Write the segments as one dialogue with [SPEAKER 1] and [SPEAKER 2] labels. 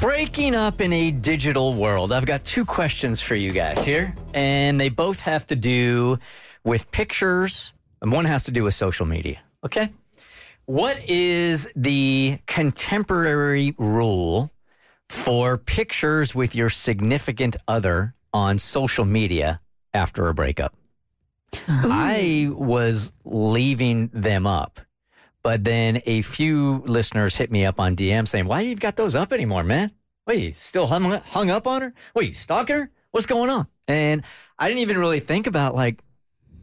[SPEAKER 1] Breaking up in a digital world. I've got two questions for you guys here, and they both have to do with pictures, and one has to do with social media. Okay? What is the contemporary rule for pictures with your significant other on social media after a breakup? I was leaving them up. But then a few listeners hit me up on DM saying, Why you got those up anymore, man? Wait, still hung, hung up on her? Wait, stalking her? What's going on? And I didn't even really think about like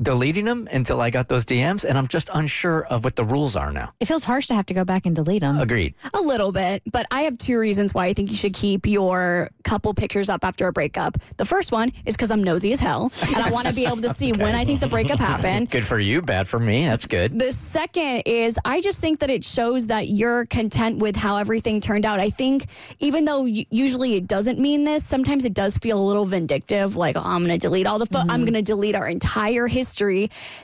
[SPEAKER 1] deleting them until I got those DMs, and I'm just unsure of what the rules are now.
[SPEAKER 2] It feels harsh to have to go back and delete them.
[SPEAKER 1] Agreed.
[SPEAKER 3] A little bit, but I have two reasons why I think you should keep your couple pictures up after a breakup. The first one is because I'm nosy as hell, and I want to be able to see when I think the breakup happened.
[SPEAKER 1] Good for you, bad for me. That's good.
[SPEAKER 3] The second is I just think that it shows that you're content with how everything turned out. I think even though usually it doesn't mean this, sometimes it does feel a little vindictive. Like, oh, I'm going to delete all the, pho- I'm mm-hmm. going to delete our entire history.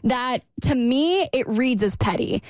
[SPEAKER 3] That to me, it reads as petty.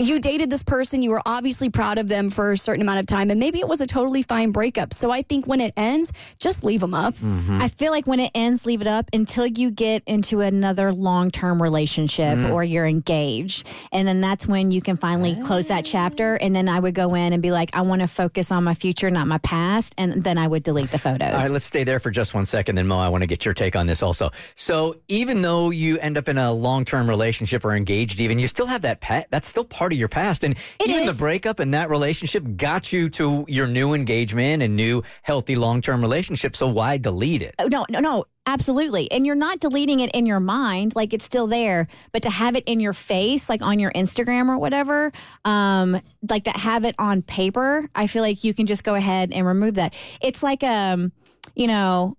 [SPEAKER 3] You dated this person, you were obviously proud of them for a certain amount of time, and maybe it was a totally fine breakup. So I think when it ends, just leave them up.
[SPEAKER 1] Mm-hmm.
[SPEAKER 2] I feel like when it ends, leave it up until you get into another long term relationship
[SPEAKER 1] Mm.
[SPEAKER 2] or you're engaged. And then that's when you can finally close that chapter. And then I would go in and be like, I want to focus on my future, not my past. And then I would delete the photos.
[SPEAKER 1] All right, let's stay there for just one second. Then, Mo, I want to get your take on this also. So, even though you end up in a long term relationship or engaged, even, you still have that pet. That's still part of your past. And
[SPEAKER 2] It
[SPEAKER 1] even
[SPEAKER 2] is.
[SPEAKER 1] the breakup and that relationship got you to your new engagement and new healthy long term relationship. So, why delete it?
[SPEAKER 2] Oh, no, no, no, absolutely. And you're not deleting it in your mind, like it's still there, but to have it in your face, like on your Instagram or whatever, um, like to have it on paper, I feel like you can just go ahead and remove that. It's like um, you know,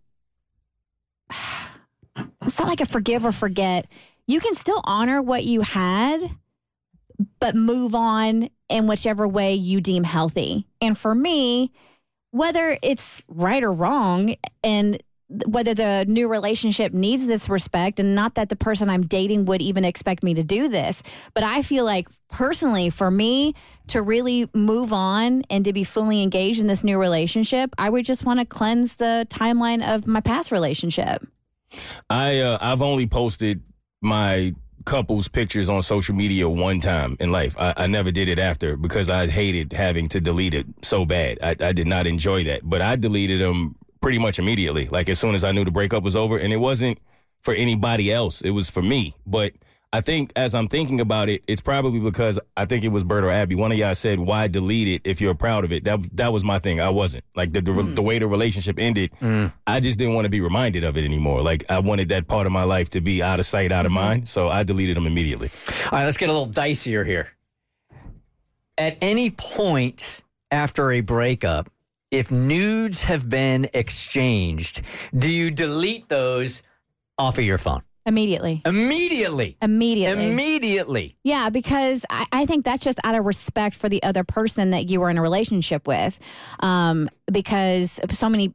[SPEAKER 2] it's not like a forgive or forget. You can still honor what you had, but move on in whichever way you deem healthy. And for me, whether it's right or wrong and whether the new relationship needs this respect and not that the person I'm dating would even expect me to do this but I feel like personally for me to really move on and to be fully engaged in this new relationship I would just want to cleanse the timeline of my past relationship
[SPEAKER 4] I uh, I've only posted my couple's pictures on social media one time in life. I, I never did it after because I hated having to delete it so bad. I, I did not enjoy that, but I deleted them pretty much immediately. Like as soon as I knew the breakup was over, and it wasn't for anybody else; it was for me. But I think as I'm thinking about it, it's probably because I think it was Bert or Abby. One of y'all said, "Why delete it if you're proud of it?" That that was my thing. I wasn't like the the, hmm. the way the relationship ended. Hmm. I just didn't want to be reminded of it anymore. Like I wanted that part of my life to be out of sight, out of hmm. mind. So I deleted them immediately.
[SPEAKER 1] All right, let's get a little dicier here. At any point after a breakup, if nudes have been exchanged, do you delete those off of your phone?
[SPEAKER 2] Immediately
[SPEAKER 1] Immediately.
[SPEAKER 2] immediately
[SPEAKER 1] Immediately.
[SPEAKER 2] Yeah, because I, I think that's just out of respect for the other person that you were in a relationship with. Um, because so many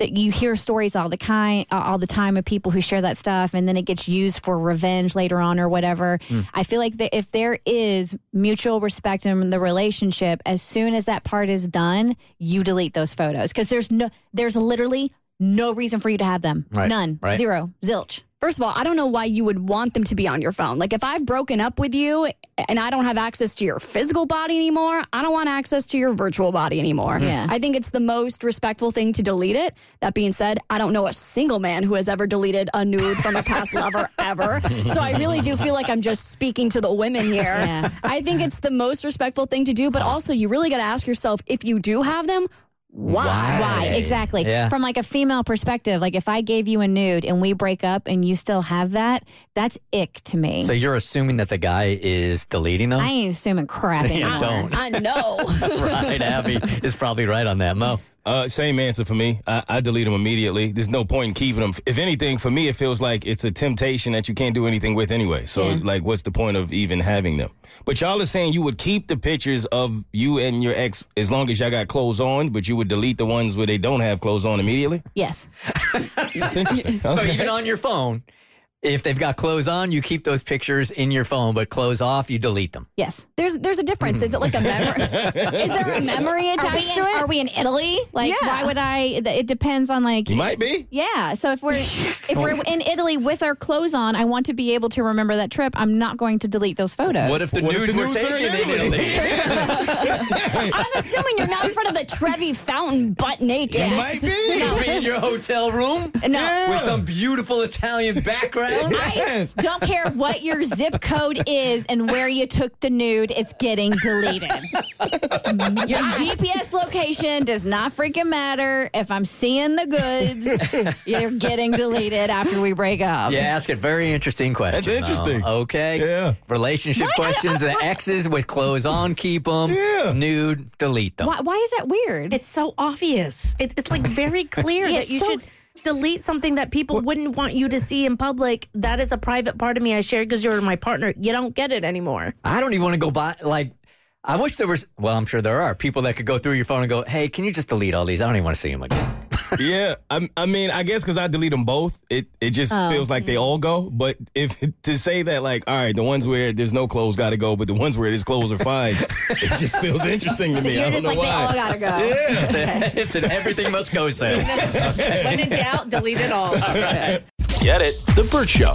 [SPEAKER 2] that you hear stories all the kind all the time of people who share that stuff and then it gets used for revenge later on or whatever. I feel like that if there is mutual respect in the relationship, as soon as that part is done, you delete those photos because there's no there's literally no reason for you to have them.
[SPEAKER 1] Right,
[SPEAKER 2] None.
[SPEAKER 1] right.
[SPEAKER 2] Zero. Zilch.
[SPEAKER 3] First of all, I don't know why you would want them to be on your phone. Like if I've broken up with you and I don't have access to your physical body anymore, I don't want access to your virtual body anymore.
[SPEAKER 2] Yeah.
[SPEAKER 3] I think it's the most respectful thing to delete it. That being said, I don't know a single man who has ever deleted a nude from a past lover ever. So I really do feel like I'm just speaking to the women here.
[SPEAKER 2] Yeah.
[SPEAKER 3] I think it's the most respectful thing to do, but also you really got to ask yourself if you do have them, why?
[SPEAKER 2] Why? Exactly.
[SPEAKER 1] Yeah.
[SPEAKER 2] From like a female perspective, like if I gave you a nude and we break up and you still have that, that's ick to me.
[SPEAKER 1] So you're assuming that the guy is deleting them?
[SPEAKER 2] I ain't assuming crap anymore.
[SPEAKER 1] don't.
[SPEAKER 3] I know.
[SPEAKER 1] right, Abby is probably right on that, Mo.
[SPEAKER 4] Uh, same answer for me. I, I delete them immediately. There's no point in keeping them. If anything, for me, it feels like it's a temptation that you can't do anything with anyway. So,
[SPEAKER 2] Yeah.
[SPEAKER 4] like, what's the point of even having them? But y'all are saying you would keep the pictures of you and your ex as long as y'all got clothes on, but you would delete the ones where they don't have clothes on immediately?
[SPEAKER 2] Yes.
[SPEAKER 4] That's interesting.
[SPEAKER 1] So even on your phone, if they've got clothes on, you keep those pictures in your phone, but clothes off, you delete them.
[SPEAKER 2] Yes.
[SPEAKER 3] There's there's a difference. Is it like a memory? is there a memory
[SPEAKER 2] Are we,
[SPEAKER 3] attached to
[SPEAKER 2] in,
[SPEAKER 3] it?
[SPEAKER 2] are we in Italy? Like,
[SPEAKER 3] Yeah.
[SPEAKER 2] why would I? It depends on like.
[SPEAKER 4] You might be.
[SPEAKER 2] Yeah. So if we're if we're in Italy with our clothes on, I want to be able to remember that trip. I'm not going to delete those photos.
[SPEAKER 1] What if the
[SPEAKER 4] What if
[SPEAKER 1] nudes
[SPEAKER 4] the
[SPEAKER 1] were
[SPEAKER 4] nudes are
[SPEAKER 1] taken
[SPEAKER 4] in
[SPEAKER 1] in
[SPEAKER 4] Italy?
[SPEAKER 1] Italy?
[SPEAKER 3] I'm assuming you're not in front of the Trevi fountain butt naked.
[SPEAKER 4] You might be.
[SPEAKER 1] You'll be in your hotel room
[SPEAKER 2] No.
[SPEAKER 1] with some beautiful Italian background.
[SPEAKER 2] I don't care what your zip code is and where you took the nude, it's getting deleted. Your GPS location does not freaking matter. If I'm seeing the goods, you're getting deleted after we break up.
[SPEAKER 1] Yeah, ask a very interesting question.
[SPEAKER 4] That's interesting.
[SPEAKER 1] though. Okay.
[SPEAKER 4] Yeah.
[SPEAKER 1] Relationship questions. The exes with clothes on, keep them.
[SPEAKER 4] Yeah.
[SPEAKER 1] Nude, delete them.
[SPEAKER 2] Why, why is that weird?
[SPEAKER 5] It's so obvious. It, it's like very clear
[SPEAKER 2] Yeah,
[SPEAKER 5] that you
[SPEAKER 2] so-
[SPEAKER 5] should delete something that people wouldn't want you to see in public. That is a private part of me I share because you're my partner. You don't get it anymore.
[SPEAKER 1] I don't even want to go by. Like, I wish there was. Well, I'm sure there are people that could go through your phone and go, "Hey, can you just delete all these? I don't even want to see them again."
[SPEAKER 4] Yeah, I, I mean, I guess because I delete them both, it it just
[SPEAKER 2] Oh.
[SPEAKER 4] feels like they all go. But if to say that, like, all right, the ones where there's no clothes got to go, but the ones where there's clothes are fine, it just feels interesting to
[SPEAKER 2] so
[SPEAKER 4] me.
[SPEAKER 2] you're
[SPEAKER 4] I don't
[SPEAKER 2] just
[SPEAKER 4] know
[SPEAKER 2] like,
[SPEAKER 4] why.
[SPEAKER 2] they all gotta go.
[SPEAKER 1] it's an everything must go sale.
[SPEAKER 5] when in doubt, delete it all.
[SPEAKER 6] Get it? The Bert Show.